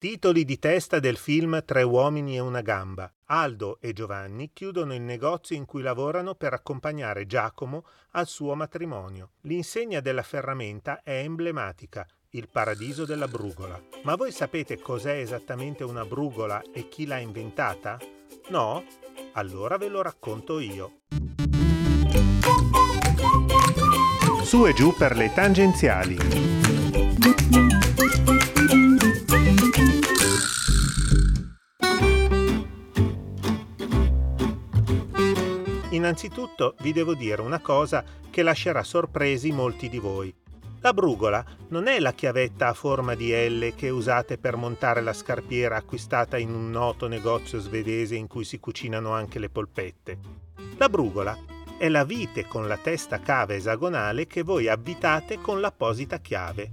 Titoli di testa del film Tre uomini e una gamba. Aldo e Giovanni chiudono il negozio in cui lavorano per accompagnare Giacomo al suo matrimonio. L'insegna della ferramenta è emblematica, il paradiso della brugola. Ma voi sapete cos'è esattamente una brugola e chi l'ha inventata? No? Allora ve lo racconto io. Su e giù per le tangenziali. Innanzitutto vi devo dire una cosa che lascerà sorpresi molti di voi. La brugola non è la chiavetta a forma di L che usate per montare la scarpiera acquistata in un noto negozio svedese in cui si cucinano anche le polpette. La brugola è la vite con la testa cava esagonale che voi avvitate con l'apposita chiave.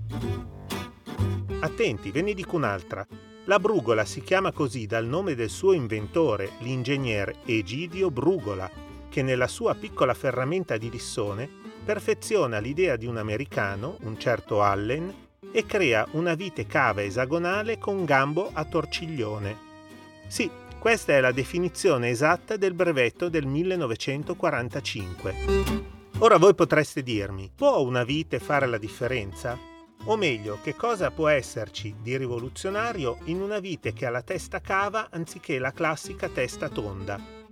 Attenti, ve ne dico un'altra. La brugola si chiama così dal nome del suo inventore, l'ingegner Egidio Brugola, che nella sua piccola ferramenta di lissone perfeziona l'idea di un americano, un certo Allen, e crea una vite cava esagonale con gambo a torciglione. Sì, questa è la definizione esatta del brevetto del 1945. Ora voi potreste dirmi, può una vite fare la differenza? O meglio, che cosa può esserci di rivoluzionario in una vite che ha la testa cava anziché la classica testa tonda?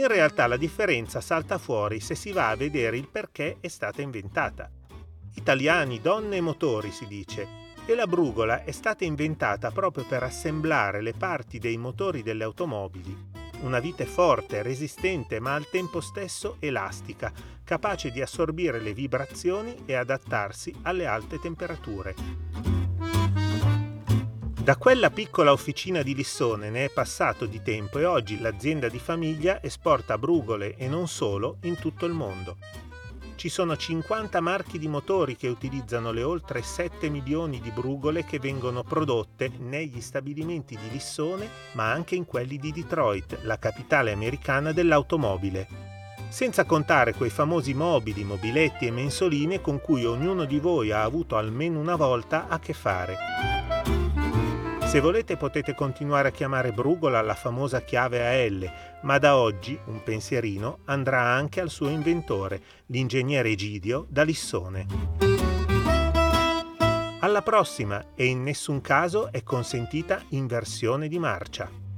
In realtà la differenza salta fuori se si va a vedere il perché è stata inventata. Italiani, donne e motori si dice, e la brugola è stata inventata proprio per assemblare le parti dei motori delle automobili. Una vite forte, resistente ma al tempo stesso elastica, capace di assorbire le vibrazioni e adattarsi alle alte temperature. Da quella piccola officina di Lissone ne è passato di tempo e oggi l'azienda di famiglia esporta brugole e non solo in tutto il mondo. Ci sono 50 marchi di motori che utilizzano le oltre 7 milioni di brugole che vengono prodotte negli stabilimenti di Lissone, ma anche in quelli di Detroit, la capitale americana dell'automobile. Senza contare quei famosi mobili, mobiletti e mensoline con cui ognuno di voi ha avuto almeno una volta a che fare. Se volete potete continuare a chiamare Brugola la famosa chiave a L, ma da oggi un pensierino andrà anche al suo inventore, l'ingegnere Egidio da Lissone. Alla prossima e in nessun caso è consentita inversione di marcia.